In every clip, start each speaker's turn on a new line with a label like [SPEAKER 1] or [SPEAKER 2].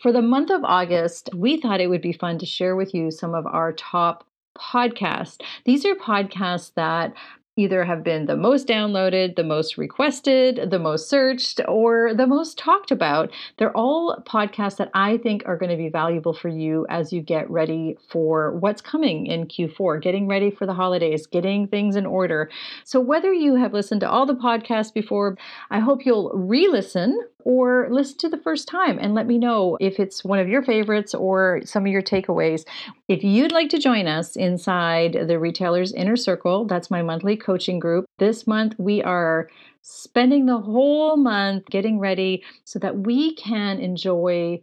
[SPEAKER 1] For the month of August, we thought it would be fun to share with you some of our top podcasts. These are podcasts that either have been the most downloaded, the most requested, the most searched, or the most talked about. They're all podcasts that I think are going to be valuable for you as you get ready for what's coming in Q4, getting ready for the holidays, getting things in order. So, whether you have listened to all the podcasts before, I hope you'll re listen or listen to the first time and let me know if it's one of your favorites or some of your takeaways. If you'd like to join us inside the Retailers Inner Circle, that's my monthly coaching group. This month we are spending the whole month getting ready so that we can enjoy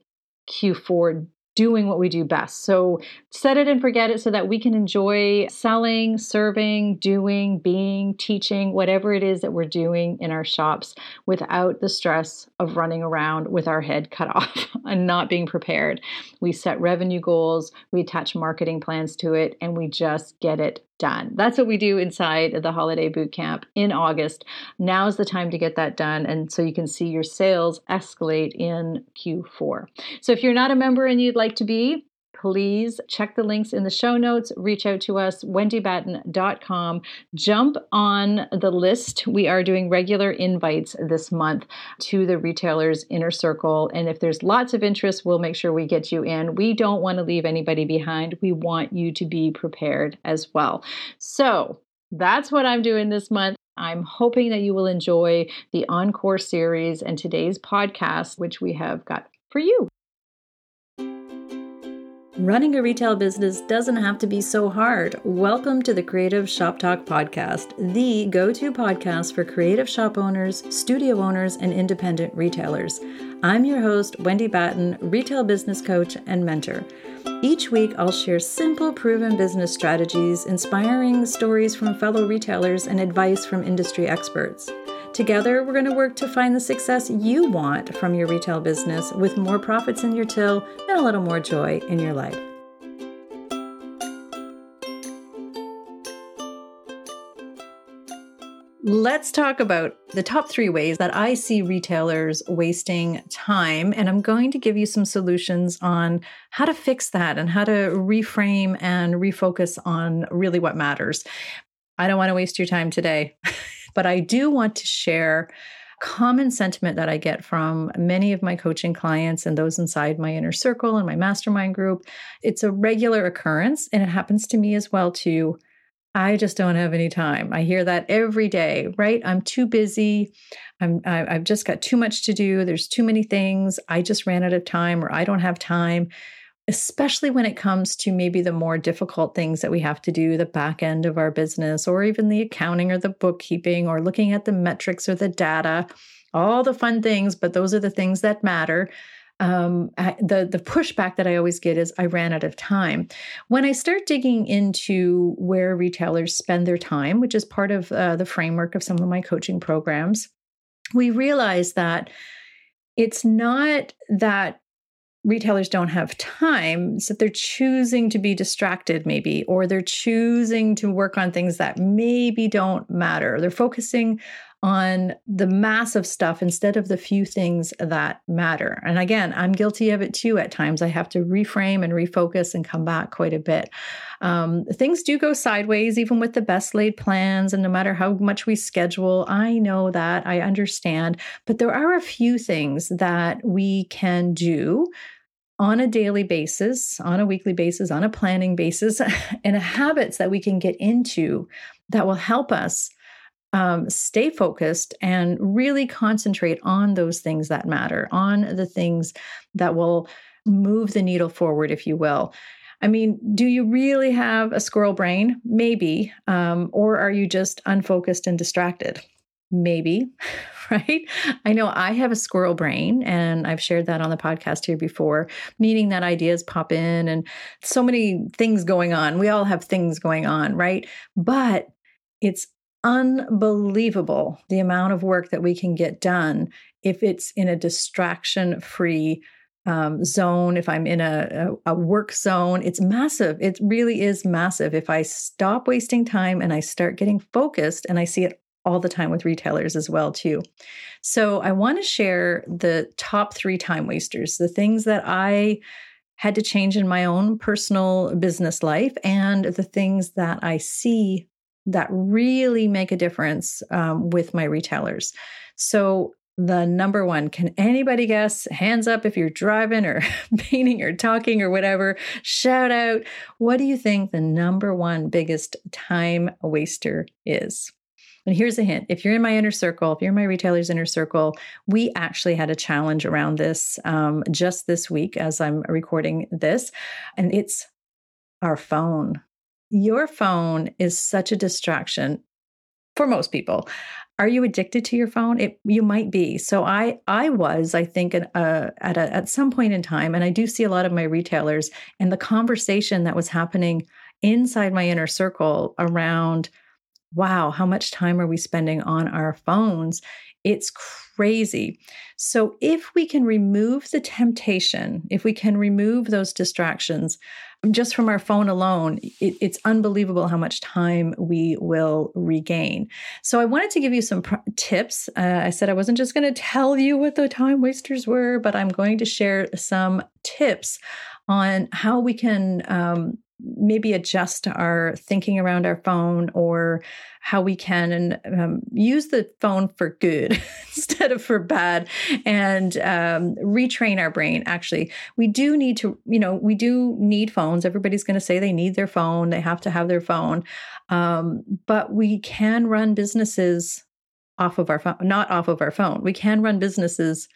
[SPEAKER 1] Q4 doing what we do best. So set it and forget it so that we can enjoy selling, serving, doing, being, teaching, whatever it is that we're doing in our shops without the stress of running around with our head cut off and not being prepared. We set revenue goals, we attach marketing plans to it, and we just get it done. That's what we do inside the holiday boot camp in August. Now is the time to get that done. And so you can see your sales escalate in Q4. So if you're not a member and you'd like to be, please check the links in the show notes. Reach out to us, wendybatten.com. Jump on the list. We are doing regular invites this month to the retailers' inner circle. And if there's lots of interest, we'll make sure we get you in. We don't want to leave anybody behind. We want you to be prepared as well. So, that's what I'm doing this month. I'm hoping that you will enjoy the Encore series and today's podcast, which we have got for you.
[SPEAKER 2] Running a retail business doesn't have to be so hard. Welcome to the Creative Shop Talk Podcast, the go to podcast for creative shop owners, studio owners, and independent retailers. I'm your host, Wendy Batten, retail business coach and mentor. Each week, I'll share simple, proven business strategies, inspiring stories from fellow retailers, and advice from industry experts. Together, we're going to work to find the success you want from your retail business with more profits in your till and a little more joy in your life. Let's talk about the top three ways that I see retailers wasting time. And I'm going to give you some solutions on how to fix that and how to reframe and refocus on really what matters. I don't want to waste your time today. But I do want to share common sentiment that I get from many of my coaching clients and those inside my inner circle and my mastermind group. It's a regular occurrence and it happens to me as well too. I just don't have any time. I hear that every day, right? I'm too busy. I'm I, am i have just got too much to do. There's too many things. I just ran out of time or I don't have time especially when it comes to maybe the more difficult things that we have to do, the back end of our business, or even the accounting or the bookkeeping, or looking at the metrics or the data, all the fun things, but those are the things that matter. Um, the the pushback that I always get is I ran out of time. When I start digging into where retailers spend their time, which is part of uh, the framework of some of my coaching programs, we realize that it's not that retailers don't have time so they're choosing to be distracted maybe or they're choosing to work on things that maybe don't matter. They're focusing on the massive stuff instead of the few things that matter. And again i'm guilty of it too at times. I have to reframe and refocus and come back quite a bit. Um, things do go sideways even with the best laid plans and no matter how much we schedule i know that i understand. But there are a few things that we can do on a daily basis, on a weekly basis, on a planning basis, and habits that we can get into that will help us um, stay focused and really concentrate on those things that matter, on the things that will move the needle forward, if you will. I mean, do you really have a squirrel brain? Maybe. Um, or are you just unfocused and distracted? Maybe, right? I know I have a squirrel brain and I've shared that on the podcast here before, meaning that ideas pop in and so many things going on. We all have things going on, right? But it's unbelievable the amount of work that we can get done if it's in a distraction free um, zone, if I'm in a, a, a, work zone, it's massive. It really is massive. If I stop wasting time and I start getting focused and I see it all the time with retailers as well too. So I want to share the top 3 time wasters, the things that I had to change in my own personal business life and the things that I see that really make a difference um, with my retailers. So the number one. Can anybody guess? Hands up if you're driving or painting or talking or whatever. Shout out. What do you think the number one biggest time waster is? And here's a hint. If you're in my inner circle, if you're in my retailer's inner circle, we actually had a challenge around this um, just this week as I'm recording this, and it's our phone. Your phone is such a distraction for most people. Are you addicted to your phone? It you might be. So i i was i think uh, at a, at some point in time and i do see a lot of my retailers and the conversation that was happening inside my inner circle around wow how much time are we spending on our phones it's crazy so if we can remove the temptation if we can remove those distractions just from our phone alone, it, it's unbelievable how much time we will regain. So, I wanted to give you some pr- tips. Uh, I said I wasn't just going to tell you what the time wasters were, but I'm going to share some tips on how we can um, maybe adjust our thinking around our phone or how we can and um, use the phone for good instead of for bad and um, retrain our brain actually. We do need to you know we do need phones. Everybody's going to say they need their phone. They have to have their phone. Um, but we can run businesses off of our phone not off of our phone. We can run businesses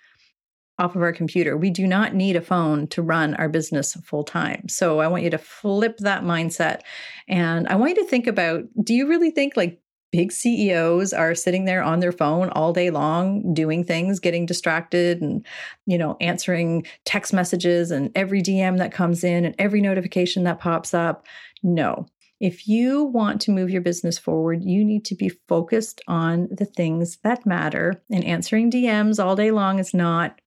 [SPEAKER 2] off of our computer. We do not need a phone to run our business full time. So I want you to flip that mindset. And I want you to think about do you really think like big CEOs are sitting there on their phone all day long doing things, getting distracted and, you know, answering text messages and every DM that comes in and every notification that pops up? No. If you want to move your business forward, you need to be focused on the things that matter. And answering DMs all day long is not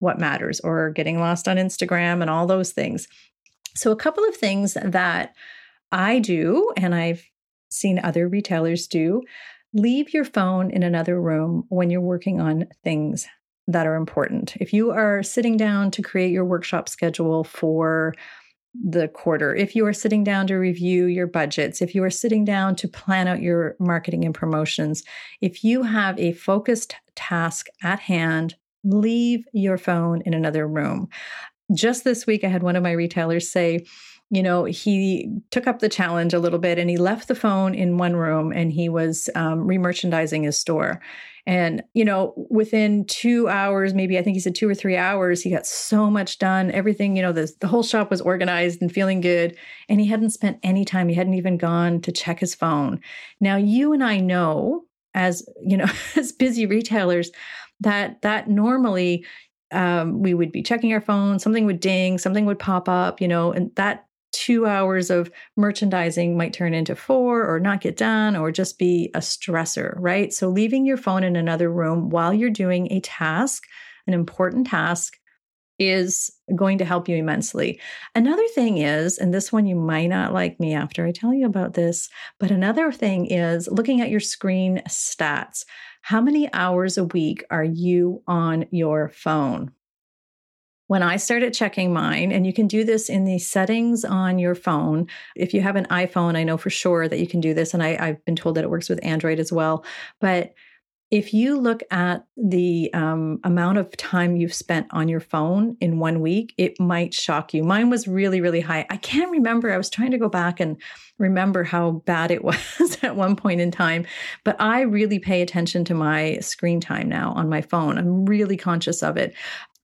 [SPEAKER 2] what matters or getting lost on Instagram and all those things. So, a couple of things that I do, and I've seen other retailers do leave your phone in another room when you're working on things that are important. If you are sitting down to create your workshop schedule for the quarter, if you are sitting down to review your budgets, if you are sitting down to plan out your marketing and promotions, if you have a focused task at hand leave your phone in another room. Just this week, I had one of my retailers say, you know, he took up the challenge a little bit and he left the phone in one room and he was um, remerchandising his store. And, you know, within two hours, maybe I think he said two or three hours, he got so much done. Everything, you know, the, the whole shop was organized and feeling good. And he hadn't spent any time, he hadn't even gone to check his phone. Now, you and I know, as, you know, as busy retailers, that that normally um, we would be checking our phone, something would ding, something would pop up, you know, and that two hours of merchandising might turn into four or not get done or just be a stressor, right? So leaving your phone in another room while you're doing a task, an important task, is going to help you immensely. Another thing is, and this one you might not like me after I tell you about this, but another thing is looking at your screen stats. How many hours a week are you on your phone? When I started checking mine, and you can do this in the settings on your phone. If you have an iPhone, I know for sure that you can do this. And I, have been told that it works with Android as well. But if you look at the um, amount of time you've spent on your phone in one week, it might shock you. Mine was really, really high. I can't remember. I was trying to go back and remember how bad it was at one point in time, but I really pay attention to my screen time now on my phone. I'm really conscious of it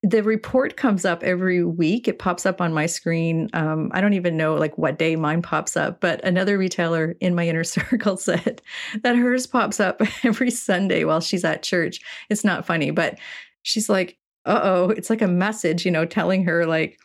[SPEAKER 2] the report comes up every week. It pops up on my screen. Um, I don't even know like what day mine pops up, but another retailer in my inner circle said that hers pops up every Sunday while she's at church. It's not funny, but she's like, uh oh, it's like a message, you know, telling her like,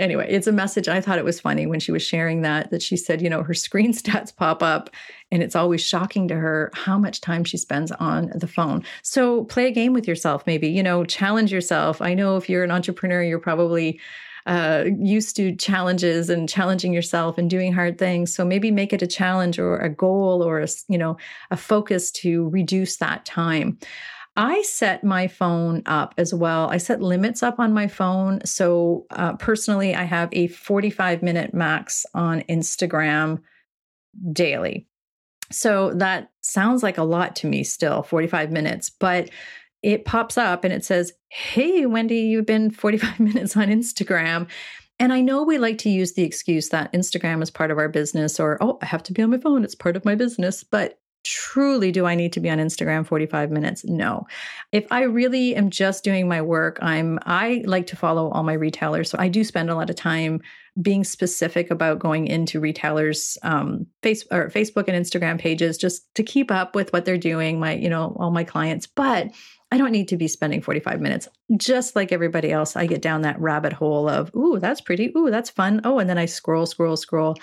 [SPEAKER 2] anyway, it's a message. I thought it was funny when she was sharing that, that she said, you know, her screen stats pop up and it's always shocking to her how much time she spends on the phone. So play a game with yourself, maybe, you know, challenge yourself. I know if you're an entrepreneur, you're probably uh, used to challenges and challenging yourself and doing hard things. So maybe make it a challenge or a goal or a, you know, a focus to reduce that time. I set my phone up as well. I set limits up on my phone. So uh, personally, I have a 45 minute max on Instagram daily. So that sounds like a lot to me still, 45 minutes, but it pops up and it says, Hey, Wendy, you've been 45 minutes on Instagram. And I know we like to use the excuse that Instagram is part of our business or, oh, I have to be on my phone. It's part of my business. But truly do I need to be on Instagram 45 minutes? No. If I really am just doing my work, I'm I like to follow all my retailers. So I do spend a lot of time being specific about going into retailers um face or Facebook and Instagram pages just to keep up with what they're doing, my, you know, all my clients. But I don't need to be spending 45 minutes. Just like everybody else, I get down that rabbit hole of, ooh, that's pretty. Ooh, that's fun. Oh, and then I scroll, scroll, scroll.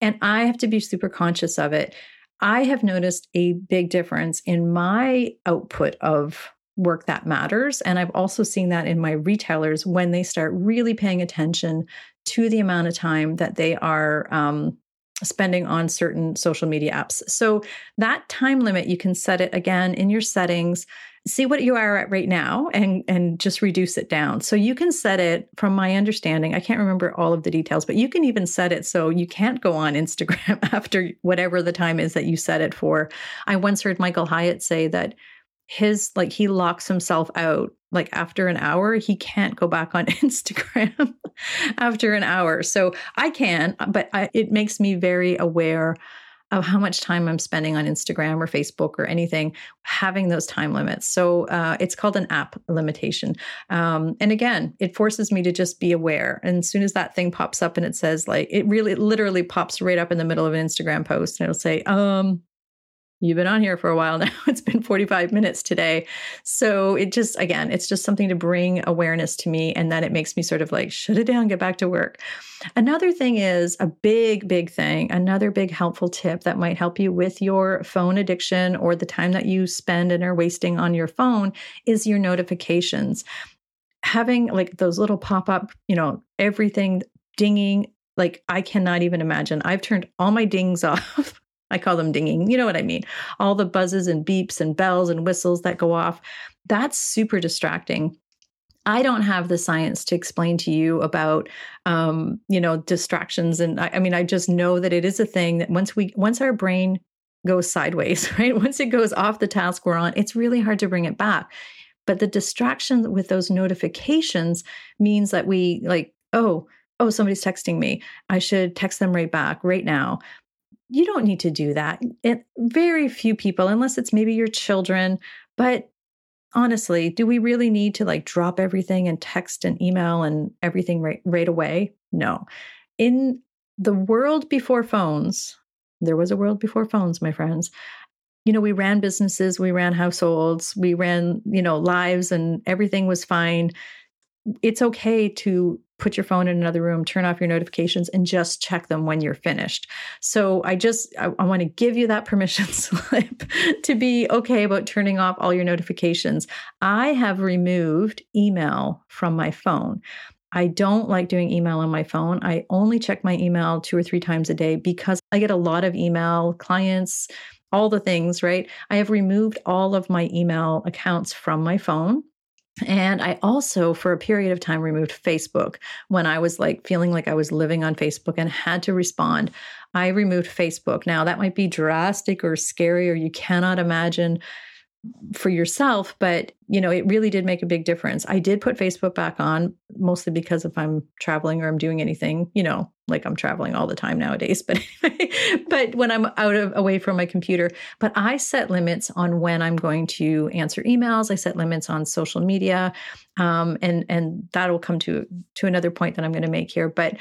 [SPEAKER 2] And I have to be super conscious of it I have noticed a big difference in my output of work that matters. And I've also seen that in my retailers when they start really paying attention to the amount of time that they are um, spending on certain social media apps. So that time limit, you can set it again in your settings see what you are at right now and and just reduce it down. So you can set it from my understanding i can't remember all of the details but you can even set it so you can't go on instagram after whatever the time is that you set it for. I once heard michael hyatt say that his like he locks himself out like after an hour he can't go back on instagram after an hour. So i can but I, it makes me very aware of how much time I'm spending on Instagram or Facebook or anything, having those time limits. So uh, it's called an app limitation. Um, and again, it forces me to just be aware. And as soon as that thing pops up and it says, like, it really it literally pops right up in the middle of an Instagram post and it'll say, um, You've been on here for a while now. It's been 45 minutes today. So it just, again, it's just something to bring awareness to me. And then it makes me sort of like shut it down, get back to work. Another thing is a big, big thing, another big helpful tip that might help you with your phone addiction or the time that you spend and are wasting on your phone is your notifications. Having like those little pop up, you know, everything dinging like I cannot even imagine. I've turned all my dings off I call them dinging. You know what I mean? All the buzzes and beeps and bells and whistles that go off. That's super distracting. I don't have the science to explain to you about, um, you know, distractions, and I, I mean, I just know that it is a thing that once we, once our brain goes sideways, right? Once it goes off the task we're on, it's really hard to bring it back. But the distraction with those notifications means that we like, oh, oh, somebody's texting me. I should text them right back right now you don't need to do that. It, very few people, unless it's maybe your children, but honestly, do we really need to like drop everything and text and email and everything right, right away? No. In the world before phones, there was a world before phones, my friends. You know, we ran businesses, we ran households, we ran, you know, lives, and everything was fine. It's okay to put your phone in another room, turn off your notifications, and just check them when you're finished. So I just I, I want to give you that permission slip to be okay about turning off all your notifications. I have removed email from my phone. I don't like doing email on my phone. I only check my email two or three times a day because I get a lot of email, clients, all the things, right? I have removed all of my email accounts from my phone. And I also, for a period of time, removed Facebook when I was like feeling like I was living on Facebook and had to respond. I removed Facebook. Now, that might be drastic or scary, or you cannot imagine for yourself, but you know, it really did make a big difference. I did put Facebook back on mostly because if I'm traveling or I'm doing anything, you know, like I'm traveling all the time nowadays, but but when I'm out of away from my computer, but I set limits on when I'm going to answer emails. I set limits on social media. Um, and and that'll come to to another point that I'm going to make here, but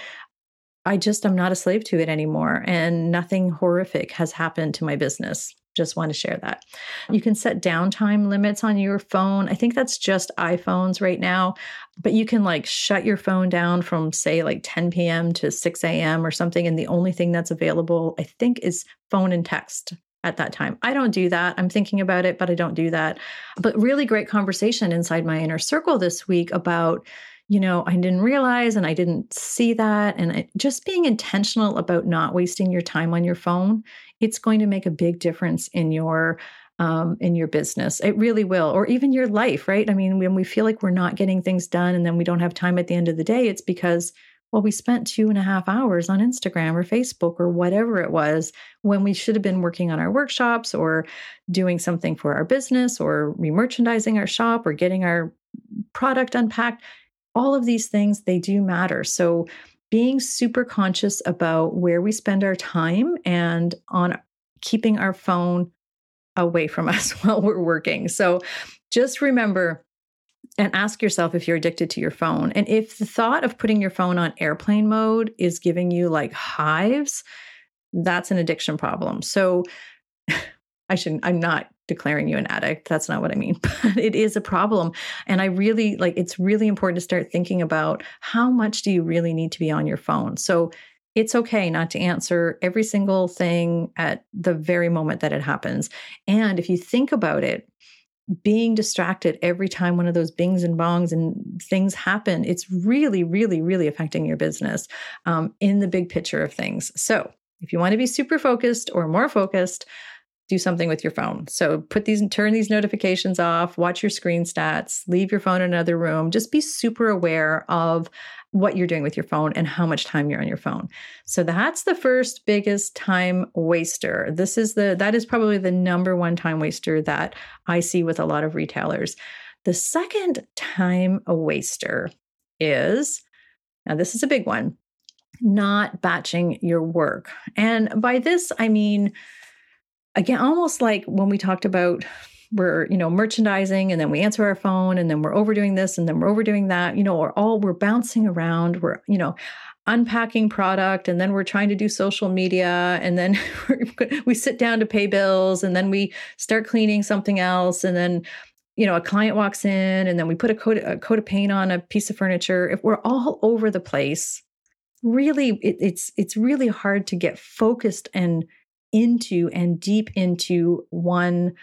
[SPEAKER 2] I just I'm not a slave to it anymore and nothing horrific has happened to my business just want to share that. Hmm. You can set downtime limits on your phone. I think that's just iPhones right now, but you can like shut your phone down from, say, like 10 p.m. to 6 a.m. or something. And the only thing that's available, I think, is phone and text at that time. I don't do that. I'm thinking about it, but I don't do that. But really great conversation inside my inner circle this week about you know, I didn't realize and I didn't see that. And it, just being intentional about not wasting your time on your phone, it's going to make a big difference in your um, in your business. It really will, or even your life, right? I mean, when we feel like we're not getting things done and then we don't have time at the end of the day, it's because well, we spent two and a half hours on Instagram or Facebook or whatever it was when we should have been working on our workshops or doing something for our business or remerchandising our shop or getting our product unpacked all of these things, they do matter. So, being super conscious about where we spend our time and on keeping our phone away from us while we're working. So, just remember and ask yourself if you're addicted to your phone. And if the thought of putting your phone on airplane mode is giving you like hives, that's an addiction problem. So, I shouldn't, I'm not declaring you an addict. That's not what I mean. But it is a problem. And I really like it's really important to start thinking about how much do you really need to be on your phone. So it's okay not to answer every single thing at the very moment that it happens. And if you think about it, being distracted every time one of those bings and bongs and things happen, it's really, really, really affecting your business um, in the big picture of things. So, if you want to be super focused or more focused, do something with your phone. So put these turn these notifications off, watch your screen stats, leave your phone in another room. Just be super aware of what you're doing with your phone and how much time you're on your phone. So that's the first biggest time waster. This is the that is probably the number one time waster that I see with a lot of retailers. The second time waster is now this is a big one, not batching your work. And by this I mean again, almost like when we talked about we're you know merchandising and then we answer our phone and then we're overdoing this and then we're overdoing that you know or all we're bouncing around we're you know unpacking product and then we're trying to do social media and then we sit down to pay bills and then we start cleaning something else and then you know a client walks in and then we put a coat, a coat of paint on a piece of furniture. If we're all over the place really it, it's it's really hard to get focused and into and deep into one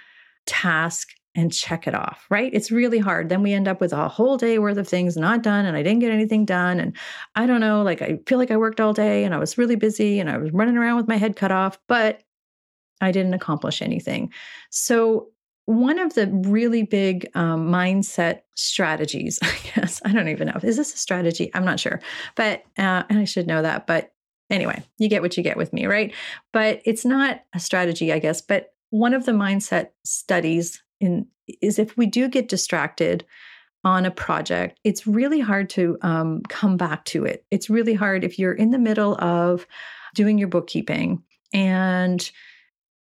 [SPEAKER 2] task and check it off, right? It's really hard. Then we end up with a whole day worth of things not done and I didn't get anything done. And I don't know, like I feel like I worked all day and I was really busy and I was running around with my head cut off, but I didn't accomplish anything. So, one of the really big um, mindset strategies, I guess, I don't even know. Is this a strategy? I'm not sure, but, uh, and I should know that, but Anyway, you get what you get with me, right? But it's not a strategy, I guess. But one of the mindset studies in is if we do get distracted on a project, it's really hard to um, come back to it. It's really hard if you're in the middle of doing your bookkeeping and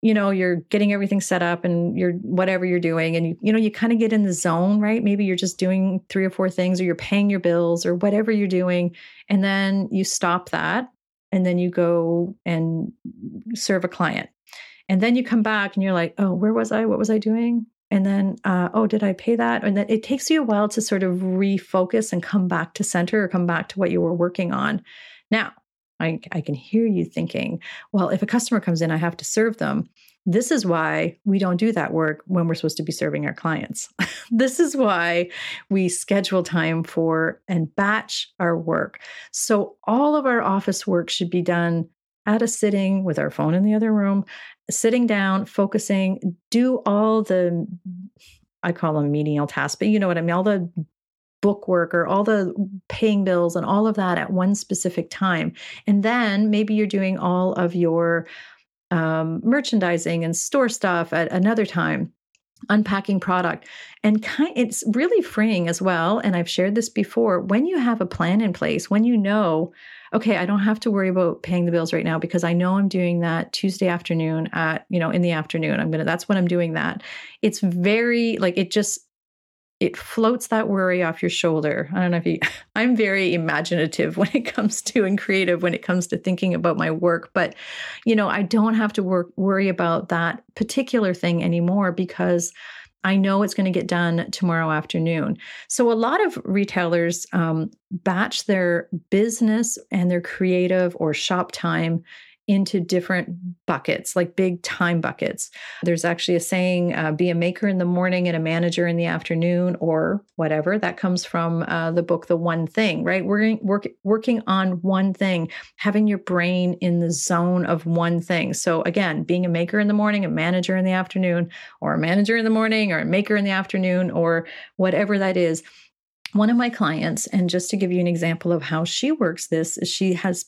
[SPEAKER 2] you know you're getting everything set up and you're whatever you're doing and you you know you kind of get in the zone right maybe you're just doing three or four things or you're paying your bills or whatever you're doing and then you stop that and then you go and serve a client. And then you come back and you're like, oh, where was I? What was I doing? And then, uh, oh, did I pay that? And then it takes you a while to sort of refocus and come back to center or come back to what you were working on. Now, I, I can hear you thinking, well, if a customer comes in, I have to serve them. This is why we don't do that work when we're supposed to be serving our clients. this is why we schedule time for and batch our work. So, all of our office work should be done at a sitting with our phone in the other room, sitting down, focusing, do all the, I call them menial tasks, but you know what I mean, all the book work or all the paying bills and all of that at one specific time. And then maybe you're doing all of your um, merchandising and store stuff at another time unpacking product. And kind, it's really freeing as well and i've shared this before when you have a plan in place when you know okay i don't have to worry about paying the bills right now because i know i'm doing that tuesday afternoon at you know in the afternoon i'm gonna that's when i'm doing that. It's very like it just it floats that worry off your shoulder. I don't know if you, I'm very imaginative when it comes to and creative when it comes to thinking about my work, but you know, I don't have to work, worry about that particular thing anymore because I know it's going to get done tomorrow afternoon. So, a lot of retailers um, batch their business and their creative or shop time into different buckets, like big time buckets. There's actually a saying uh, be a maker in the morning and a manager in the afternoon, or whatever. That comes from uh, the book, The One Thing, right? Working, work, working on one thing, having your brain in the zone of one thing. So, again, being a maker in the morning, a manager in the afternoon, or a manager in the morning, or a maker in the afternoon, or whatever that is one of my clients, and just to give you an example of how she works this, she has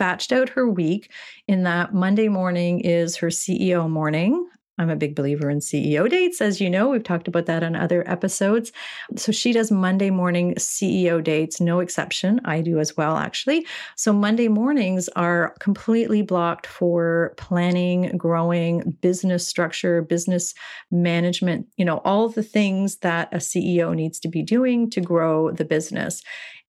[SPEAKER 2] batched out her week in that Monday morning is her CEO morning. I'm a big believer in CEO dates, as you know. We've talked about that on other episodes. So she does Monday morning CEO dates, no exception. I do as well, actually. So Monday mornings are completely blocked for planning, growing, business structure, business management, you know, all the things that a CEO needs to be doing to grow the business.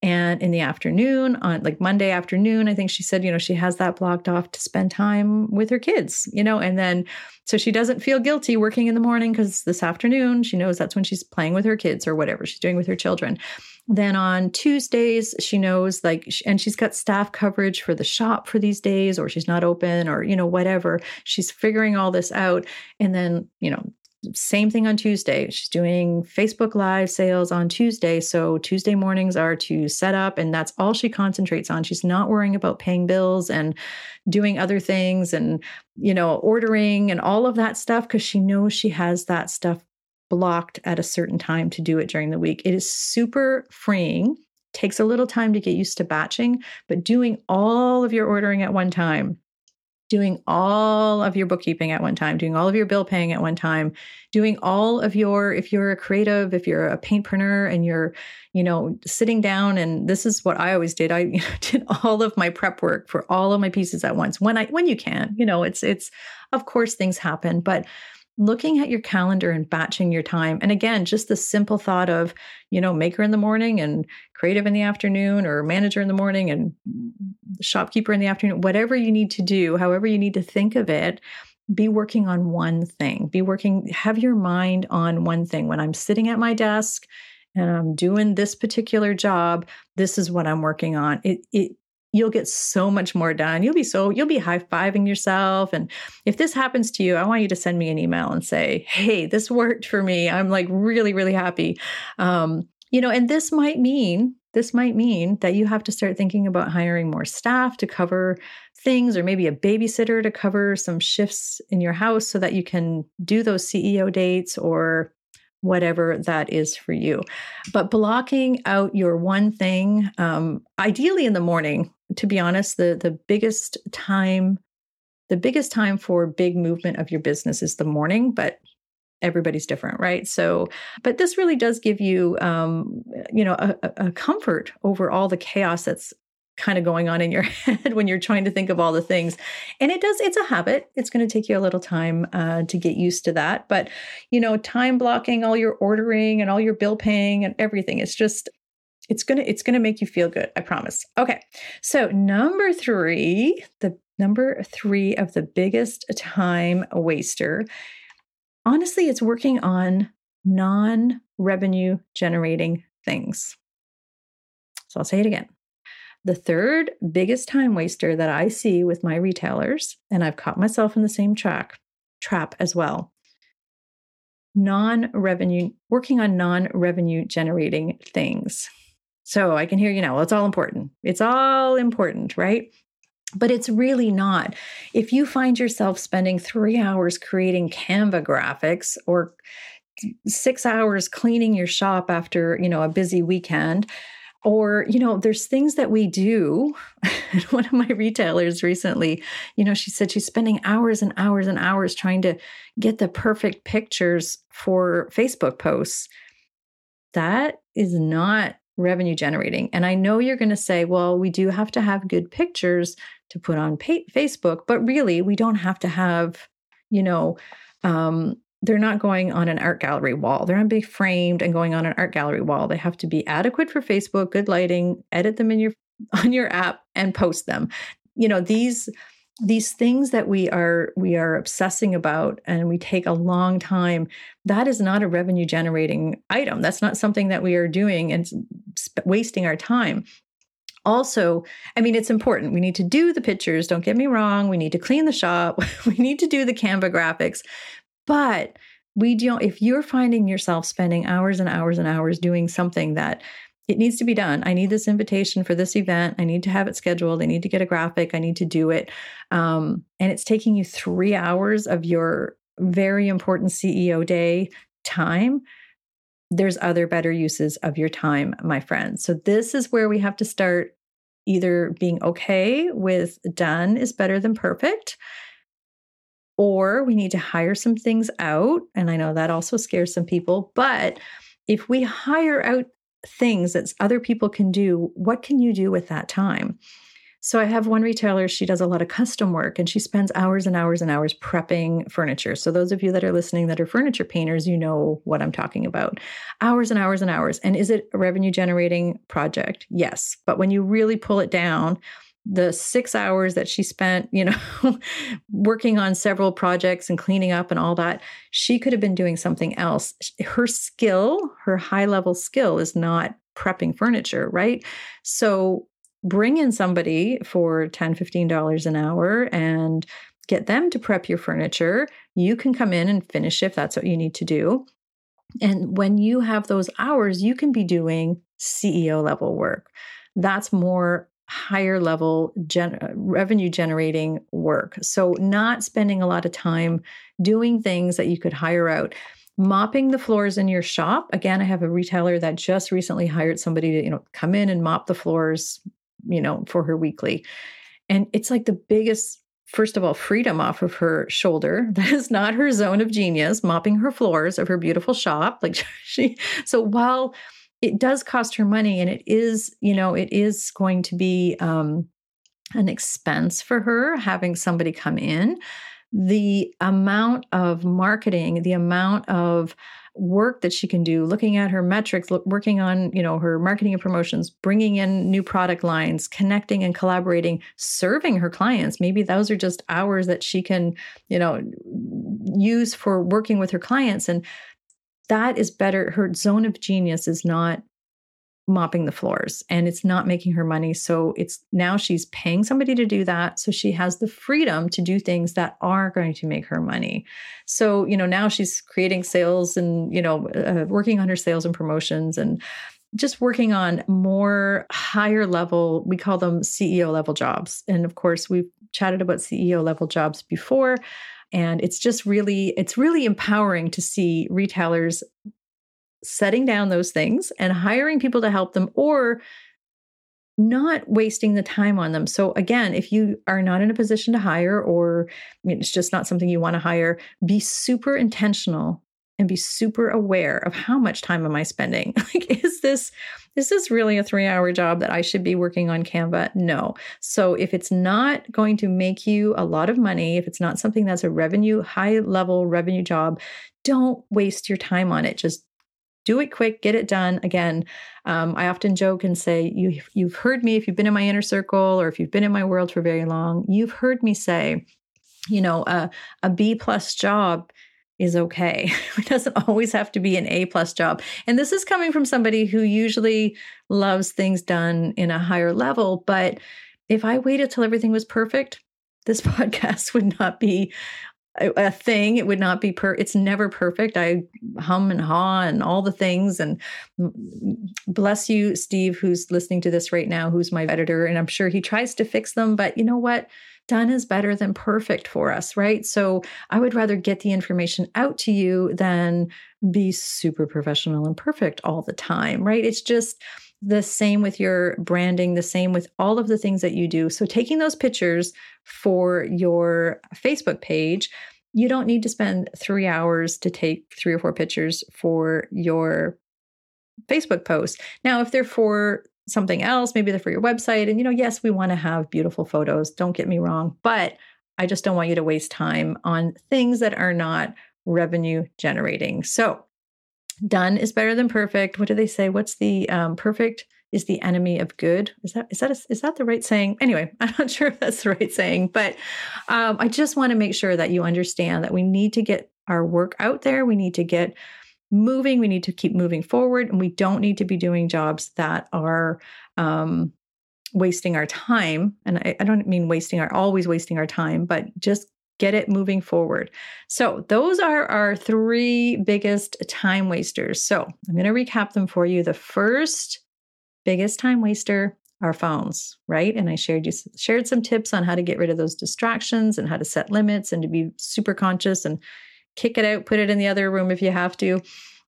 [SPEAKER 2] And in the afternoon, on like Monday afternoon, I think she said, you know, she has that blocked off to spend time with her kids, you know, and then so she doesn't feel guilty working in the morning because this afternoon she knows that's when she's playing with her kids or whatever she's doing with her children. Then on Tuesdays, she knows like, and she's got staff coverage for the shop for these days, or she's not open, or, you know, whatever. She's figuring all this out. And then, you know, same thing on Tuesday. She's doing Facebook Live sales on Tuesday. So Tuesday mornings are to set up, and that's all she concentrates on. She's not worrying about paying bills and doing other things and, you know, ordering and all of that stuff because she knows she has that stuff blocked at a certain time to do it during the week. It is super freeing. Takes a little time to get used to batching, but doing all of your ordering at one time doing all of your bookkeeping at one time, doing all of your bill paying at one time, doing all of your, if you're a creative, if you're a paintpreneur and you're, you know, sitting down and this is what I always did. I you know, did all of my prep work for all of my pieces at once when I, when you can, you know, it's, it's, of course things happen, but looking at your calendar and batching your time. And again, just the simple thought of, you know, maker in the morning and creative in the afternoon or manager in the morning and shopkeeper in the afternoon, whatever you need to do, however you need to think of it, be working on one thing. Be working, have your mind on one thing. When I'm sitting at my desk and I'm doing this particular job, this is what I'm working on. It, it you'll get so much more done. You'll be so you'll be high-fiving yourself and if this happens to you, I want you to send me an email and say, "Hey, this worked for me. I'm like really really happy." Um, you know, and this might mean this might mean that you have to start thinking about hiring more staff to cover things or maybe a babysitter to cover some shifts in your house so that you can do those CEO dates or whatever that is for you. But blocking out your one thing, um, ideally in the morning, to be honest, the the biggest time, the biggest time for big movement of your business is the morning, but everybody's different, right? So, but this really does give you, um, you know, a, a comfort over all the chaos that's kind of going on in your head when you're trying to think of all the things. And it does, it's a habit. It's going to take you a little time uh, to get used to that. But, you know, time blocking all your ordering and all your bill paying and everything, it's just, it's to it's to make you feel good i promise okay so number three the number three of the biggest time waster honestly it's working on non revenue generating things so i'll say it again the third biggest time waster that I see with my retailers, and I've caught myself in the same track trap as well. Non-revenue working on non-revenue generating things. So I can hear you now. Well, it's all important. It's all important, right? But it's really not. If you find yourself spending three hours creating Canva graphics or six hours cleaning your shop after you know a busy weekend or you know there's things that we do one of my retailers recently you know she said she's spending hours and hours and hours trying to get the perfect pictures for facebook posts that is not revenue generating and i know you're going to say well we do have to have good pictures to put on pa- facebook but really we don't have to have you know um, they're not going on an art gallery wall. They're not being framed and going on an art gallery wall. They have to be adequate for Facebook, good lighting, edit them in your on your app and post them. You know, these these things that we are we are obsessing about and we take a long time that is not a revenue generating item. That's not something that we are doing and sp- wasting our time. Also i mean it's important. We need to do the pictures don't get me wrong. We need to clean the shop. We need to do the canva graphics. But we don't if you're finding yourself spending hours and hours and hours doing something that it needs to be done. I need this invitation for this event. I need to have it scheduled. I need to get a graphic. I need to do it. Um, and it's taking you three hours of your very important CEO day time. There's other better uses of your time, my friends. So, this is where we have to start either being okay with done is better than perfect, or we need to hire some things out. And I know that also scares some people, but if we hire out things that other people can do, what can you do with that time? So I have one retailer, she does a lot of custom work and she spends hours and hours and hours prepping furniture. So those of you that are listening that are furniture painters, you know what I'm talking about. Hours and hours and hours. And is it a revenue generating project? Yes. But when you really pull it down, the six hours that she spent, you know, working on several projects and cleaning up and all that, she could have been doing something else. Her skill, her high level skill, is not prepping furniture, right? So bring in somebody for $10, $15 an hour and get them to prep your furniture. You can come in and finish if that's what you need to do. And when you have those hours, you can be doing CEO level work. That's more higher level gen- uh, revenue generating work. So, not spending a lot of time doing things that you could hire out. Mopping the floors in your shop. Again, I have a retailer that just recently hired somebody to, you know, come in and mop the floors, you know, for her weekly. And it's like the biggest first of all, freedom off of her shoulder. That is not her zone of genius, mopping her floors of her beautiful shop. Like she, so while it does cost her money and it is you know it is going to be um, an expense for her having somebody come in. The amount of marketing the amount of work that she can do looking at her metrics look, working on you know her marketing and promotions bringing in new product lines connecting and collaborating serving her clients. Maybe those are just hours that she can you know use for working with her clients and that is better. Her zone of genius is not mopping the floors and it's not making her money. So it's now she's paying somebody to do that. So she has the freedom to do things that are going to make her money. So, you know, now she's creating sales and, you know, uh, working on her sales and promotions and just working on more higher level, we call them CEO level jobs. And of course, we've chatted about CEO level jobs before and it's just really it's really empowering to see retailers setting down those things and hiring people to help them or not wasting the time on them. So again, if you are not in a position to hire or it's just not something you want to hire, be super intentional and be super aware of how much time am I spending? Like is this is this really a 3-hour job that I should be working on Canva? No. So if it's not going to make you a lot of money, if it's not something that's a revenue high level revenue job, don't waste your time on it. Just do it quick, get it done. Again, um, I often joke and say, you, you've heard me, if you've been in my inner circle or if you've been in my world for very long, you've heard me say, you know, uh, a B plus job is okay. It doesn't always have to be an A plus job. And this is coming from somebody who usually loves things done in a higher level. But if I waited till everything was perfect, this podcast would not be a, thing. It would not be per. It's never perfect. I hum and haw and all the things. And bless you, Steve, who's listening to this right now, who's my editor, and I'm sure he tries to fix them. But you know what? Done is better than perfect for us, right? So I would rather get the information out to you than be super professional and perfect all the time, right? It's just the same with your branding, the same with all of the things that you do. So taking those pictures for your Facebook page, you don't need to spend three hours to take three or four pictures for your Facebook post. Now, if they're for something else. Maybe they're for your website. And, you know, yes, we want to have beautiful photos. Don't get me wrong. But I just don't want you to waste time on things that are not revenue generating. So, done is better than perfect. What do they say? What's the um, perfect is the enemy of good? Is that is that a, is that the right saying? Anyway, I'm not sure if that's the right saying, but um, I just want to make sure that you understand that we need to get our work out there. We need to get moving. We need to keep moving forward, and we don't need to be doing jobs that are um, wasting our time. And I, I don't mean wasting our always wasting our time, but just get it moving forward. So, those are our three biggest time wasters. So, I'm going to recap them for you. The first biggest time waster our phones, right? And I shared you shared some tips on how to get rid of those distractions and how to set limits and to be super conscious and kick it out, put it in the other room if you have to.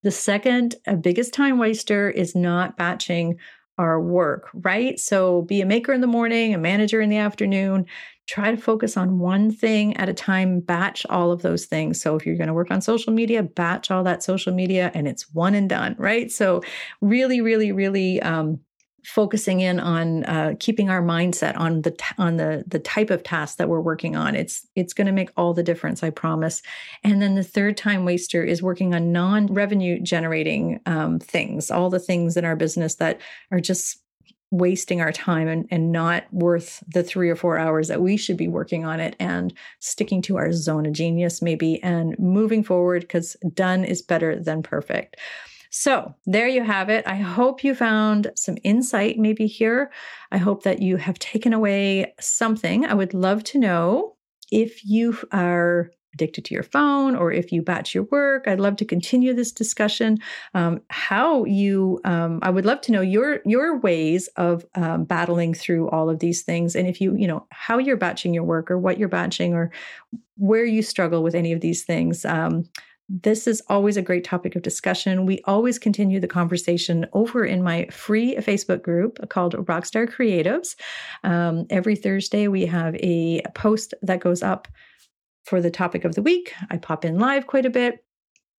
[SPEAKER 2] The second biggest time waster is not batching our work, right? So be a maker in the morning, a manager in the afternoon. Try to focus on one thing at a time, batch all of those things. So if you're going to work on social media, batch all that social media and it's one and done, right? So really, really, really um, focusing in on uh, keeping our mindset on the t- on the the type of task that we're working on. It's it's going to make all the difference i promise. And then the third time waster is working on non revenue generating um, things all the things in our business that are just wasting our time and, and not worth the three or four hours that we should be working on it and sticking to our zone of genius maybe and moving forward because done is better than perfect so, there you have it. I hope you found some insight maybe here. I hope that you have taken away something. I would love to know if you are addicted to your phone or if you batch your work i'd love to continue this discussion um, how you um, i would love to know your your ways of um, battling through all of these things and if you you know how you're batching your work or what you're batching or where you struggle with any of these things um, this is always a great topic of discussion. We always continue the conversation over in my free Facebook group called Rockstar Creatives. Um, every Thursday, we have a post that goes up for the topic of the week. I pop in live quite a bit.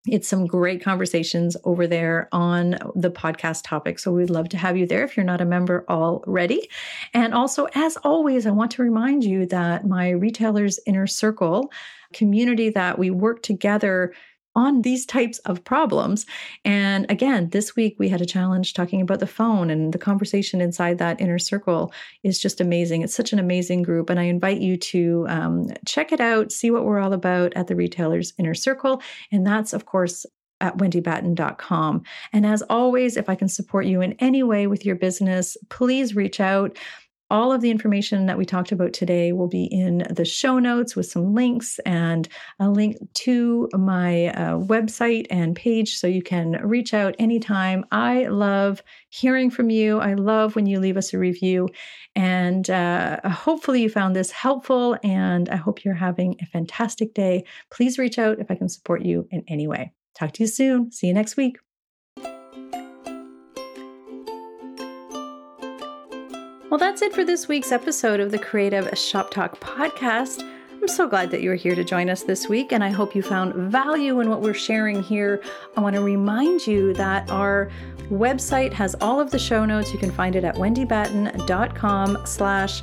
[SPEAKER 2] It's some great conversations over there on the podcast topic. So we'd love to have you there if you're not a member already. And also, as always, I want to remind you that my retailers inner circle community that we work together on these types of problems. And again, this week we had a challenge talking about the phone, and the conversation inside that inner circle is just amazing. It's such an amazing group. And I invite you to um, check it out, see what we're all about at the Retailers Inner Circle. And that's, of course, at wendybatten.com. And as always, if I can support you in any way with your business, please reach out. All of the information that we talked about today will be in the show notes with some links and a link to my uh, website and page so you can reach out anytime. I love hearing from you. I love when you leave us a review. And uh, hopefully, you found this helpful. And I hope you're having a fantastic day. Please reach out if I can support you in any way. Talk to you soon. See you next week. Well, that's it for this week's episode of the Creative Shop Talk podcast. I'm so glad that you're here to join us this week, and I hope you found value in what we're sharing here. I want to remind you that our website has all of the show notes. You can find it at wendybatten.com slash